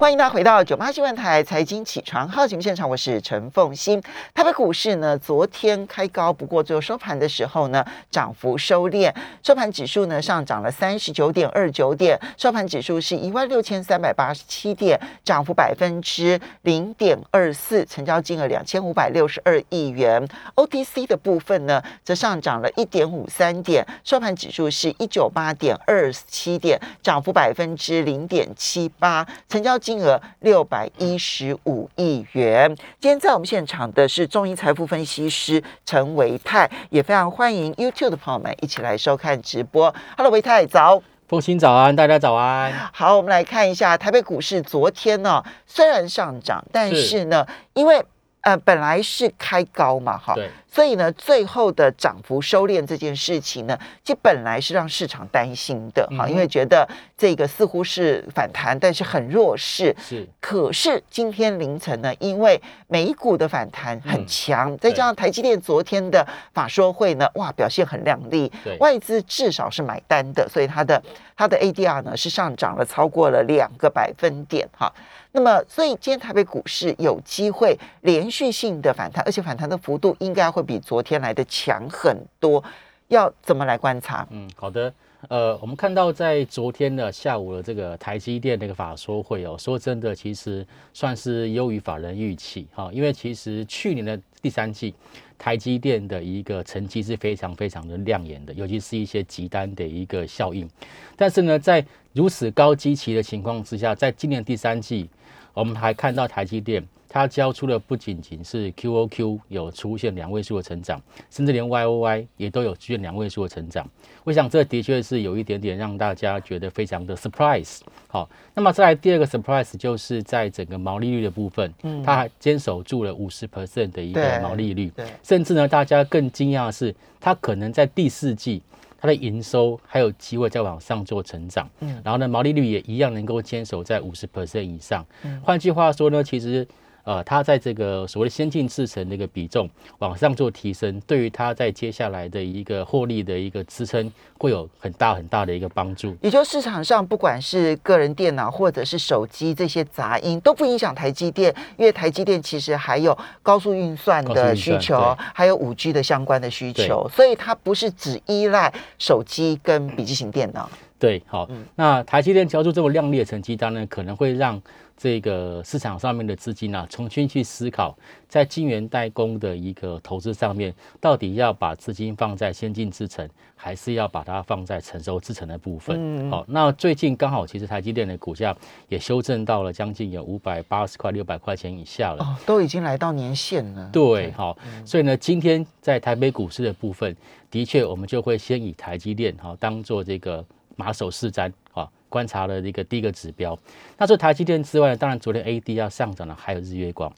欢迎大家回到九八新闻台财经起床号节目现场，我是陈凤欣。台北股市呢，昨天开高，不过最后收盘的时候呢，涨幅收敛，收盘指数呢上涨了三十九点二九点，收盘指数是一万六千三百八十七点，涨幅百分之零点二四，成交金额两千五百六十二亿元。OTC 的部分呢，则上涨了一点五三点，收盘指数是一九八点二七点，涨幅百分之零点七八，成交。金额六百一十五亿元。今天在我们现场的是中银财富分析师陈维泰，也非常欢迎 YouTube 的朋友们一起来收看直播。Hello，维泰早，风清早安，大家早安。好，我们来看一下台北股市昨天呢，虽然上涨，但是呢，因为呃本来是开高嘛，哈。对。所以呢，最后的涨幅收敛这件事情呢，其实本来是让市场担心的哈，因为觉得这个似乎是反弹，但是很弱势。是，可是今天凌晨呢，因为美股的反弹很强，再加上台积电昨天的法说会呢，哇，表现很亮丽，外资至少是买单的，所以它的它的 ADR 呢是上涨了超过了两个百分点哈。那么，所以今天台北股市有机会连续性的反弹，而且反弹的幅度应该会。比昨天来的强很多，要怎么来观察？嗯，好的，呃，我们看到在昨天的下午的这个台积电那个法说会哦，说真的，其实算是优于法人预期哈，因为其实去年的第三季台积电的一个成绩是非常非常的亮眼的，尤其是一些急单的一个效应。但是呢，在如此高基期的情况之下，在今年第三季，我们还看到台积电。它交出的不仅仅是 QOQ 有出现两位数的成长，甚至连 YOY 也都有出现两位数的成长。我想这的确是有一点点让大家觉得非常的 surprise。好，那么再来第二个 surprise 就是在整个毛利率的部分，嗯，它还坚守住了五十 percent 的一个毛利率，对，甚至呢，大家更惊讶的是，它可能在第四季它的营收还有机会再往上做成长，嗯，然后呢，毛利率也一样能够坚守在五十 percent 以上。换句话说呢，其实。呃，它在这个所谓的先进制程的一个比重往上做提升，对于它在接下来的一个获利的一个支撑，会有很大很大的一个帮助。也就市场上不管是个人电脑或者是手机这些杂音都不影响台积电，因为台积电其实还有高速运算的需求，还有五 G 的相关的需求，所以它不是只依赖手机跟笔记型电脑。对，好，那台积电交出这么亮丽的成绩单呢，可能会让。这个市场上面的资金啊，重新去思考，在晶圆代工的一个投资上面，到底要把资金放在先进制程，还是要把它放在成熟制程的部分？好，那最近刚好，其实台积电的股价也修正到了将近有五百八十块、六百块钱以下了，哦，都已经来到年限了。对，好，所以呢，今天在台北股市的部分，的确我们就会先以台积电好当做这个马首是瞻啊。观察了一个第一个指标，那除了台积电之外呢，当然昨天 A D 要上涨的还有日月光，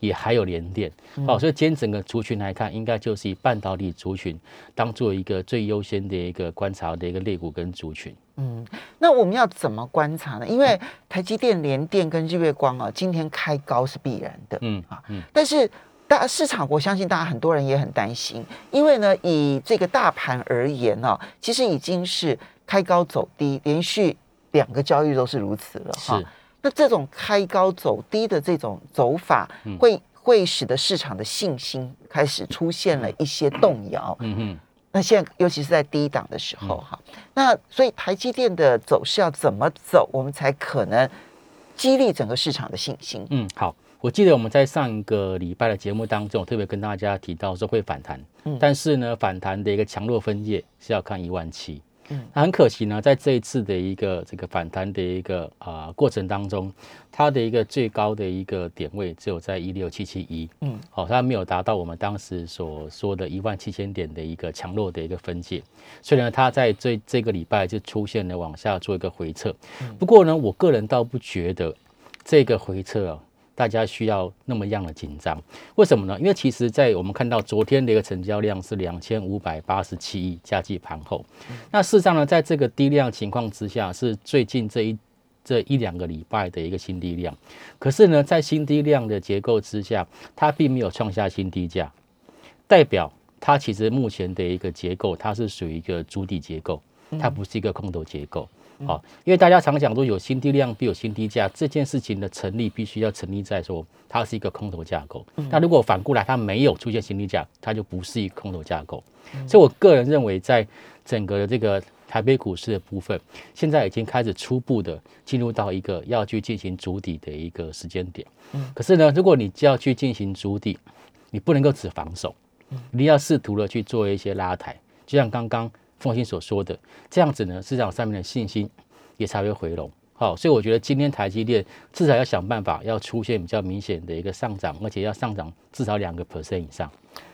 也还有联电。好，所以今天整个族群来看，应该就是以半导体族群当做一个最优先的一个观察的一个类股跟族群。嗯，那我们要怎么观察呢？因为台积电、联电跟日月光啊，今天开高是必然的。嗯啊，嗯，但是大市场，我相信大家很多人也很担心，因为呢，以这个大盘而言呢，其实已经是开高走低，连续。两个交易都是如此了哈，那这种开高走低的这种走法，会会使得市场的信心开始出现了一些动摇。嗯嗯，那现在尤其是在低档的时候哈，那所以台积电的走势要怎么走，我们才可能激励整个市场的信心？嗯，好，我记得我们在上一个礼拜的节目当中，我特别跟大家提到说会反弹，嗯但是呢，反弹的一个强弱分界是要看一万七。那很可惜呢，在这一次的一个这个反弹的一个啊过程当中，它的一个最高的一个点位只有在一六七七一，嗯，好，它没有达到我们当时所说的一万七千点的一个强弱的一个分界，所以呢，它在这这个礼拜就出现了往下做一个回撤。不过呢，我个人倒不觉得这个回撤啊。大家需要那么样的紧张？为什么呢？因为其实，在我们看到昨天的一个成交量是两千五百八十七亿，加计盘后。那事实上呢，在这个低量情况之下，是最近这一这一两个礼拜的一个新低量。可是呢，在新低量的结构之下，它并没有创下新低价，代表它其实目前的一个结构，它是属于一个主底结构，它不是一个空头结构。好，因为大家常讲说有新低量必有新低价，这件事情的成立必须要成立在说它是一个空头架构。那如果反过来它没有出现新低价，它就不是一个空头架构。所以我个人认为，在整个的这个台北股市的部分，现在已经开始初步的进入到一个要去进行筑底的一个时间点。嗯，可是呢，如果你就要去进行筑底，你不能够只防守，你要试图的去做一些拉抬，就像刚刚凤欣所说的，这样子呢，市场上面的信心也才会回笼。好，所以我觉得今天台积电至少要想办法要出现比较明显的一个上涨，而且要上涨至少两个 percent 以上。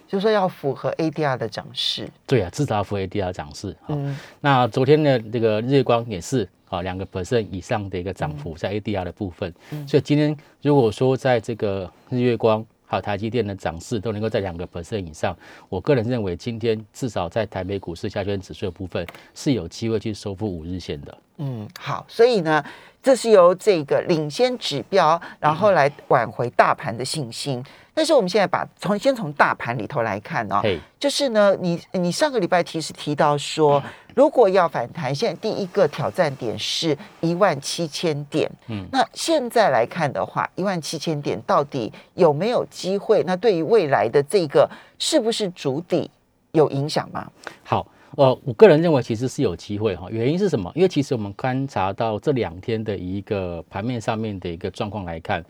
就说要符合 ADR 的涨势，对啊，至少要符合 ADR 涨势。嗯，那昨天的这个日光也是啊，两个 percent 以上的一个涨幅在 ADR 的部分。嗯，所以今天如果说在这个日月光好台积电的涨势都能够在两个 percent 以上，我个人认为今天至少在台北股市下圈指数的部分是有机会去收复五日线的。嗯，好，所以呢，这是由这个领先指标，然后来挽回大盘的信心。但是我们现在把从先从大盘里头来看哦，就是呢，你你上个礼拜其实提到说，如果要反弹，现在第一个挑战点是一万七千点。嗯，那现在来看的话，一万七千点到底有没有机会？那对于未来的这个是不是主底有影响吗？好。呃，我个人认为其实是有机会哈，原因是什么？因为其实我们观察到这两天的一个盘面上面的一个状况来看，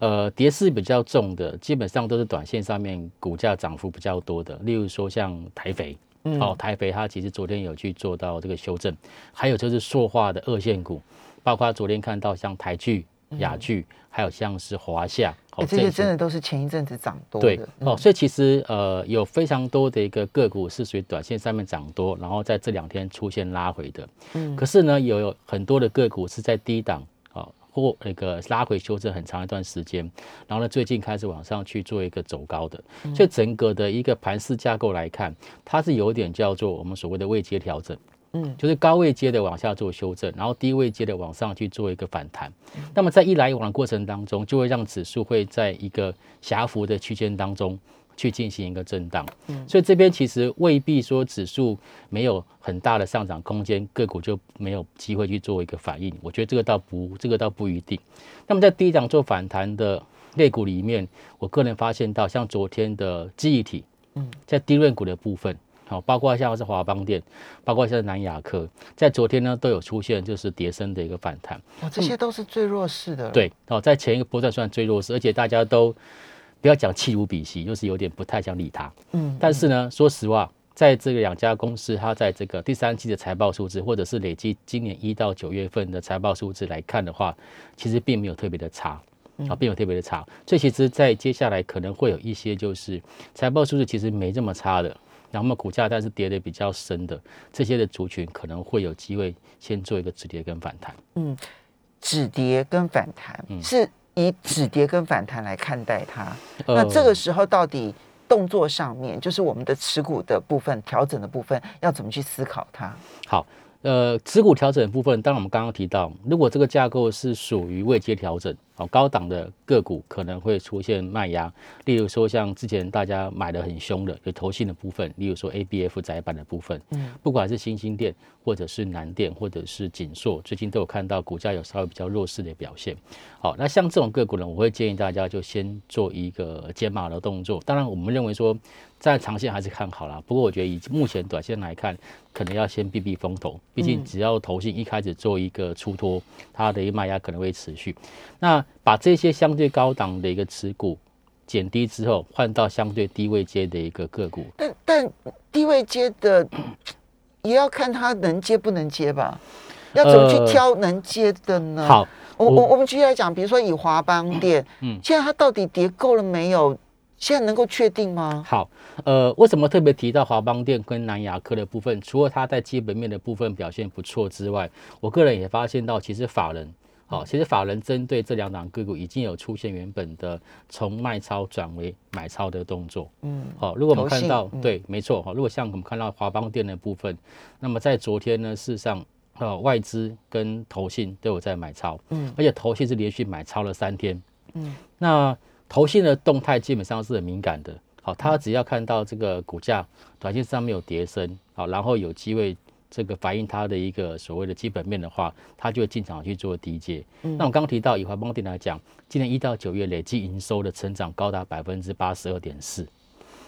呃，跌势比较重的，基本上都是短线上面股价涨幅比较多的，例如说像台肥，哦，台肥它其实昨天有去做到这个修正，还有就是塑化的二线股，包括昨天看到像台剧。雅剧，还有像是华夏，这些真的都是前一阵子涨多的。对哦，所以其实呃有非常多的一个个股是属于短线上面涨多，然后在这两天出现拉回的。嗯，可是呢，有很多的个股是在低档啊或那个拉回修正很长一段时间，然后呢最近开始往上去做一个走高的。所以整个的一个盘势架构来看，它是有点叫做我们所谓的位阶调整。嗯，就是高位接的往下做修正，然后低位接的往上去做一个反弹。那么在一来一往的过程当中，就会让指数会在一个狭幅的区间当中去进行一个震荡。嗯，所以这边其实未必说指数没有很大的上涨空间，个股就没有机会去做一个反应。我觉得这个倒不，这个倒不一定。那么在低档做反弹的类股里面，我个人发现到像昨天的记忆体，嗯，在低润股的部分。好，包括像是华邦电，包括像是南亚科，在昨天呢都有出现就是叠升的一个反弹。哦，这些都是最弱势的。对，哦，在前一个波段算最弱势，而且大家都不要讲弃如敝屣，就是有点不太想理它。嗯。但是呢，说实话，在这个两家公司，它在这个第三季的财报数字，或者是累积今年一到九月份的财报数字来看的话，其实并没有特别的差，啊，并没有特别的差。所以其实，在接下来可能会有一些就是财报数字其实没这么差的。然后，股价但是跌的比较深的这些的族群，可能会有机会先做一个止跌跟反弹。嗯，止跌跟反弹是以止跌跟反弹来看待它。那这个时候到底动作上面，就是我们的持股的部分调整的部分，要怎么去思考它？好。呃，持股调整部分，当然我们刚刚提到，如果这个架构是属于未接调整，哦，高档的个股可能会出现卖压，例如说像之前大家买的很凶的有投信的部分，例如说 A B F 窄板的部分，嗯，不管是新兴店或者是南电或者是锦硕，最近都有看到股价有稍微比较弱势的表现。好，那像这种个股呢，我会建议大家就先做一个减码的动作。当然，我们认为说。在长线还是看好了，不过我觉得以目前短线来看，可能要先避避风头。毕竟只要投信一开始做一个出脱，它的一个卖压可能会持续。那把这些相对高档的一个持股减低之后，换到相对低位接的一个个股。但但低位接的也要看它能接不能接吧？要怎么去挑能接的呢？好，我我我们举例来讲，比如说以华邦店，嗯，现在它到底跌够了没有？现在能够确定吗？好，呃，为什么特别提到华邦电跟南亚科的部分？除了它在基本面的部分表现不错之外，我个人也发现到，其实法人，好，其实法人针对这两档个股已经有出现原本的从卖超转为买超的动作。嗯，好，如果我们看到，对，没错，哈，如果像我们看到华邦电的部分，那么在昨天呢，事实上，呃，外资跟投信都有在买超，嗯，而且投信是连续买超了三天，嗯，那。投信的动态基本上是很敏感的，好，他只要看到这个股价短线上面有跌升，好，然后有机会这个反映它的一个所谓的基本面的话，他就会进场去做低阶。那我刚刚提到以华邦电来讲，今年一到九月累计营收的成长高达百分之八十二点四。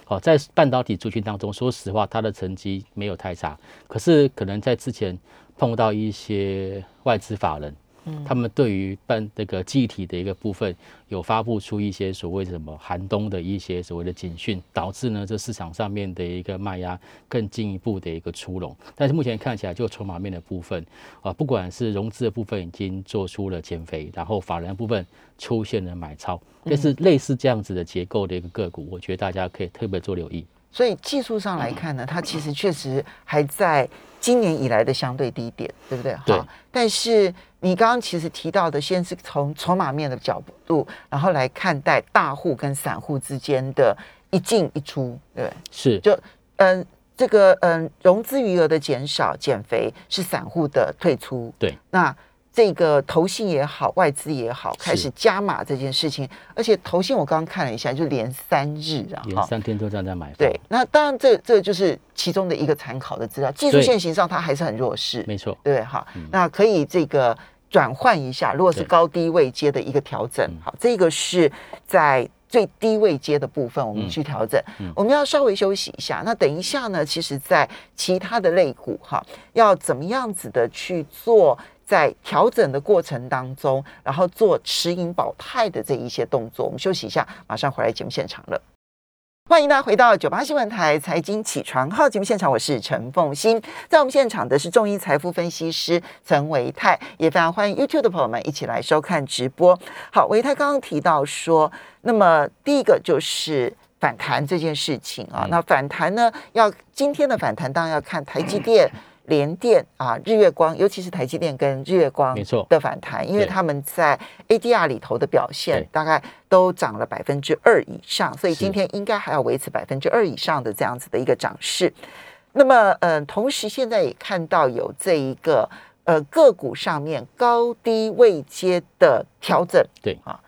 好，在半导体族群当中，说实话，它的成绩没有太差，可是可能在之前碰到一些外资法人。他们对于半这个记忆体的一个部分，有发布出一些所谓什么寒冬的一些所谓的警讯，导致呢这市场上面的一个卖压更进一步的一个出笼。但是目前看起来，就筹码面的部分啊，不管是融资的部分已经做出了减肥，然后法人部分出现了买超，但是类似这样子的结构的一个个股，我觉得大家可以特别做留意。所以技术上来看呢，它其实确实还在今年以来的相对低点，对不对？对。但是你刚刚其实提到的，先是从筹码面的角度，然后来看待大户跟散户之间的一进一出，对。是。就嗯，这个嗯，融资余额的减少、减肥是散户的退出。对。那。这个投信也好，外资也好，开始加码这件事情，而且投信我刚刚看了一下，就连三日啊，连三天都在在买。对，那当然这这就是其中的一个参考的资料，技术线型上它还是很弱势，没错，对哈。那可以这个转换一下，如果是高低位阶的一个调整，好，这个是在最低位接的部分，我们去调整。我们要稍微休息一下，那等一下呢，其实在其他的类股哈，要怎么样子的去做？在调整的过程当中，然后做持盈保泰的这一些动作，我们休息一下，马上回来节目现场了。欢迎大家回到九八新闻台财经起床号节目现场，我是陈凤欣，在我们现场的是众益财富分析师陈维泰，也非常欢迎 YouTube 的朋友们一起来收看直播。好，维泰刚刚提到说，那么第一个就是反弹这件事情啊，那反弹呢，要今天的反弹当然要看台积电。联电啊，日月光，尤其是台积电跟日月光的反弹，因为他们在 ADR 里头的表现大概都涨了百分之二以上，所以今天应该还要维持百分之二以上的这样子的一个涨势。那么，嗯，同时现在也看到有这一个呃个股上面高低位阶的调整，对啊，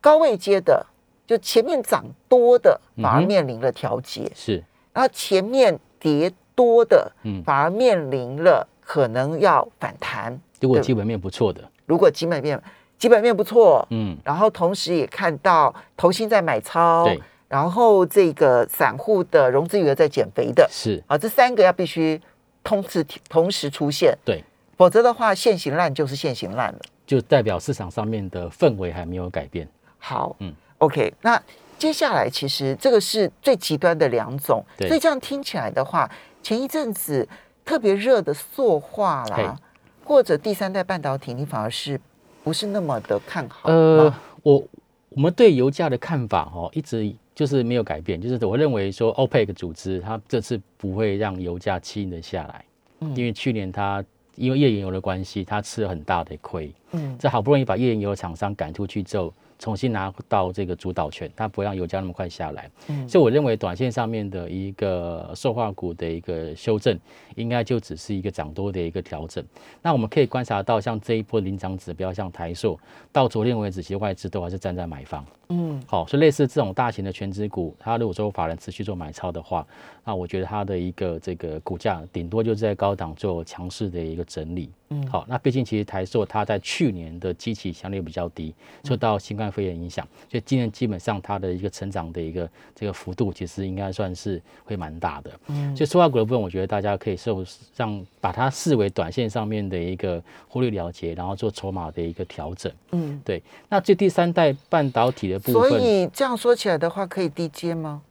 高位阶的就前面涨多的反而面临了调节，是，然后前面跌。多的，嗯，反而面临了可能要反弹。如果基本面不错的，如果基本面基本面不错，嗯，然后同时也看到投信在买超，对，然后这个散户的融资余额在减肥的，是。啊，这三个要必须同时同时出现，对，否则的话现行烂就是现行烂了，就代表市场上面的氛围还没有改变。好，嗯，OK，那接下来其实这个是最极端的两种，所以这样听起来的话。前一阵子特别热的塑化啦，或者第三代半导体，你反而是不是那么的看好？呃，我我们对油价的看法哦，一直就是没有改变，就是我认为说，OPEC 组织它这次不会让油价轻易的下来，嗯，因为去年它因为页岩油的关系，它吃了很大的亏，嗯，这好不容易把页岩油厂商赶出去之后。重新拿到这个主导权，它不让油价那么快下来，嗯所以我认为短线上面的一个塑化股的一个修正，应该就只是一个涨多的一个调整。那我们可以观察到，像这一波领涨指标，像台塑，到昨天为止，其实外资都还是站在买方。嗯，好，所以类似这种大型的全资股，它如果说法人持续做买超的话，那我觉得它的一个这个股价顶多就是在高档做强势的一个整理。嗯，好，那毕竟其实台塑它在去年的基期相对比较低，受到新冠肺炎影响，所以今年基本上它的一个成长的一个这个幅度，其实应该算是会蛮大的。嗯，所以塑化股的部分，我觉得大家可以受让把它视为短线上面的一个忽略了结，然后做筹码的一个调整。嗯，对。那这第三代半导体的部分。所以这样说起来的话，可以低接吗？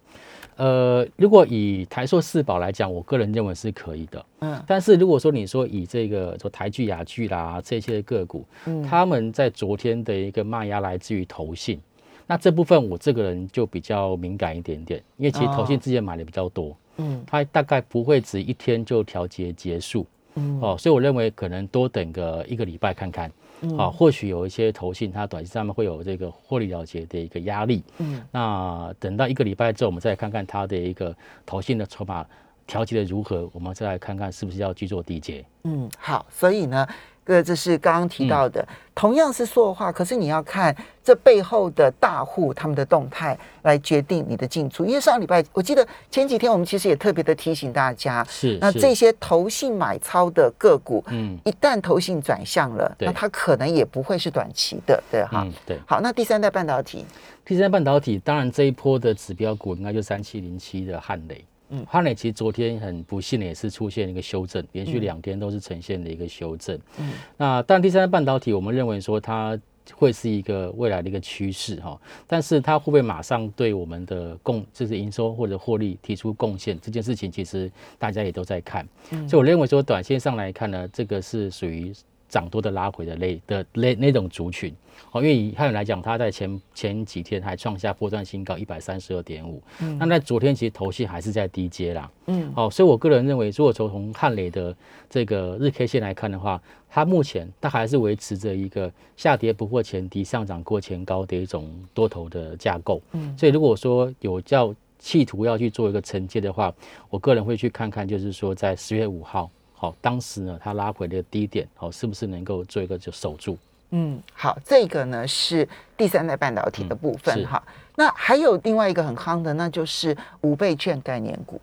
呃，如果以台塑四宝来讲，我个人认为是可以的。嗯，但是如果说你说以这个说台剧、雅剧啦这些个股，嗯，他们在昨天的一个卖压来自于投信，那这部分我这个人就比较敏感一点点，因为其实投信之前买的比较多，嗯，它大概不会只一天就调节结束，嗯，哦，所以我认为可能多等个一个礼拜看看。啊，或许有一些投信，它短期上面会有这个获利了结的一个压力。嗯，那等到一个礼拜之后，我们再看看它的一个投信的筹码调节的如何，我们再来看看是不是要去做低阶。嗯，好，所以呢，呃，这是刚刚提到的，同样是塑化，可是你要看这背后的大户他们的动态来决定你的进出。因为上礼拜我记得前几天我们其实也特别的提醒大家，是那这些投信买超的个股，嗯一旦投信转向了，那它可能也不会是短期的，对哈。嗯对。好，那第三代半导体，第三代半导体，当然这一波的指标股应该就三七零七的汉磊。嗯，汉磊其实昨天很不幸的也是出现一个修正，连续两天都是呈现的一个修正。嗯，那但第三代半导体，我们认为说它会是一个未来的一个趋势哈，但是它会不会马上对我们的贡就是营收或者获利提出贡献这件事情，其实大家也都在看。所以我认为说短线上来看呢，这个是属于涨多的拉回的类的类那种族群。哦，因为以汉语来讲，它在前前几天还创下波段新高一百三十二点五，那在昨天其实头戏还是在低阶啦，嗯，哦，所以我个人认为，如果从从汉磊的这个日 K 线来看的话，它目前它还是维持着一个下跌不破前低、上涨过前高的一种多头的架构，嗯，所以如果说有叫企图要去做一个承接的话，我个人会去看看，就是说在十月五号，好，当时呢它拉回的低点，好，是不是能够做一个就守住？嗯，好，这个呢是第三代半导体的部分是哈。那还有另外一个很夯的，那就是五倍券概念股。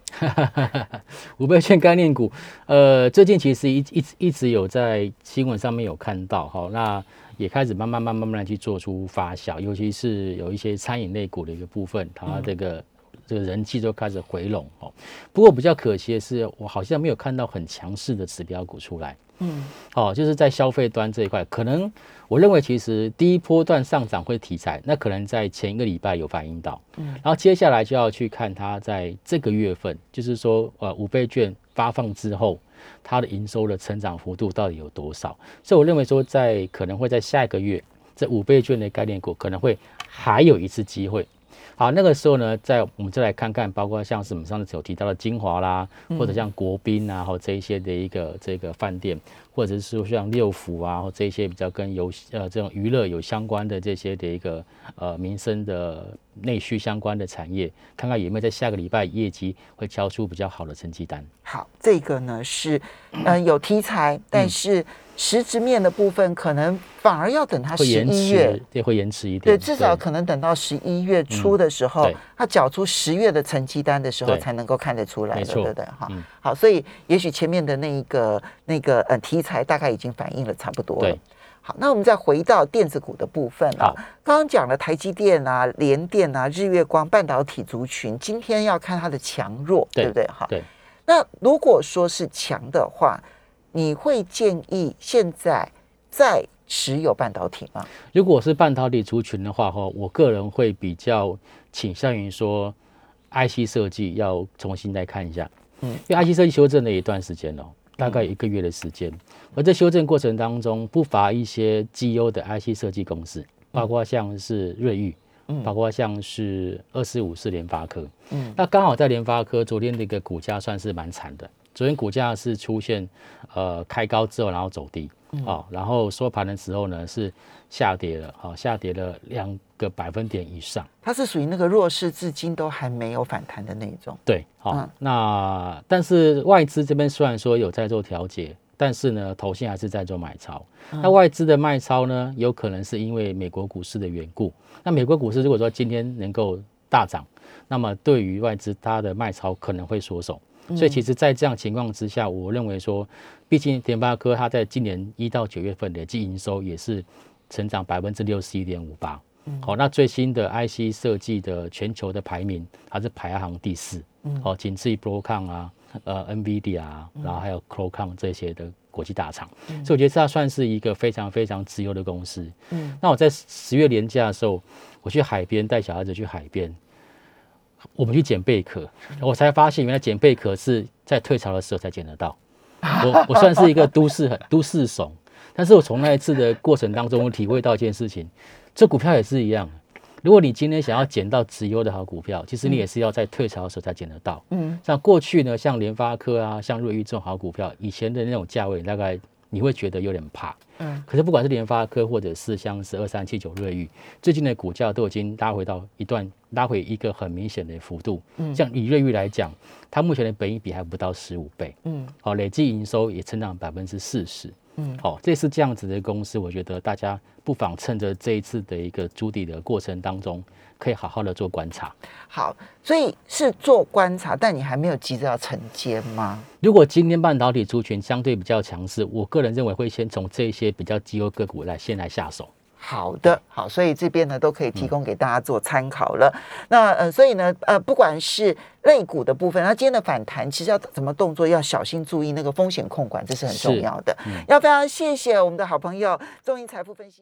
五倍券概念股，呃，最近其实一一直一直有在新闻上面有看到哈，那也开始慢慢慢慢慢慢去做出发酵，尤其是有一些餐饮类股的一个部分，它这个、这个人气就开始回笼哦。不过比较可惜的是，我好像没有看到很强势的指标股出来。嗯，哦，就是在消费端这一块，可能我认为其实第一波段上涨会题材，那可能在前一个礼拜有反映到，嗯，然后接下来就要去看它在这个月份，就是说呃五倍券发放之后，它的营收的成长幅度到底有多少？所以我认为说在可能会在下一个月，这五倍券的概念股可能会还有一次机会。好，那个时候呢，在我们再来看看，包括像是我们上次有提到的金华啦，或者像国宾啊，或这一些的一个这个饭店，或者是像六福啊，或这些比较跟游呃这种娱乐有相关的这些的一个呃民生的内需相关的产业，看看有没有在下个礼拜业绩会交出比较好的成绩单。好，这个呢是嗯有题材，但是实质面的部分可能反而要等它十一月对，，会延迟一点对，至少可能等到十一月初的时候，它缴出十月的成绩单的时候，才能够看得出来的，对不对？哈嗯，好，所以也许前面的那一个那个呃题材大概已经反映了差不多了。好，那我们再回到电子股的部分啊，刚刚讲了台积电啊、联电啊、日月光半导体族群，今天要看它的强弱，对对不对？哈，对。那如果说是强的话，你会建议现在再持有半导体吗？如果是半导体族群的话，哈，我个人会比较倾向于说，IC 设计要重新再看一下，嗯。因为 IC 设计修正了一段时间了，大概一个月的时间，而在修正过程当中，不乏一些绩优的 IC 设计公司，包括像是瑞昱。包括像是二四五四联发科，嗯。那刚好在联发科昨天的一个股价算是蛮惨的，昨天股价是出现呃开高之后然后走低，哦，然后收盘的时候呢是下跌了，好、下跌了两个百分点以上，它是属于那个弱势，至今都还没有反弹的那一种。对，好、嗯那但是外资这边虽然说有在做调节，但是呢，投信还是在做买超。那外资的卖超呢，有可能是因为美国股市的缘故。那美国股市如果说今天能够大涨，那么对于外资它的卖超可能会缩手。所以其实，在这样情况之下，我认为说，毕竟联发科它在今年一到九月份累计营收也是成长百分之六十一点五八。好，那最新的 IC 设计的全球的排名，它是排行第四。好，仅次于 Broadcom 啊，呃，NVIDIA 啊，然后还有 Qualcomm 这些的国际大厂。所以我觉得它算是一个非常非常自由的公司。嗯那我在十月年假的时候，我去海边带小孩子去海边，我们去捡贝壳，我才发现原来捡贝壳是在退潮的时候才捡得到。我我算是一个都市很都市怂，但是我从那一次的过程当中，我体会到一件事情，这股票也是一样。如果你今天想要捡到直优的好股票，其实你也是要在退潮的时候才捡得到。嗯像过去呢，像联发科啊，像瑞昱这种好股票，以前的那种价位，大概你会觉得有点怕。嗯可是不管是联发科或者是像是二三七九瑞昱，最近的股价都已经拉回到一段拉回一个很明显的幅度。嗯像以瑞昱来讲，它目前的本益比还不到十五倍，嗯好，累计营收也成长百分之四十。嗯，好，这是这样子的公司，我觉得大家不妨趁着这一次的一个筑底的过程当中，可以好好的做观察。好，所以是做观察，但你还没有急着要承接吗？如果今天半导体族群相对比较强势，我个人认为会先从这些比较绩优个股来先来下手。好的，好，所以这边呢都可以提供给大家做参考了。那呃，所以呢，呃，不管是类股的部分，那今天的反弹其实要怎么动作，要小心注意那个风险控管，这是很重要的。要非常谢谢我们的好朋友中银财富分析。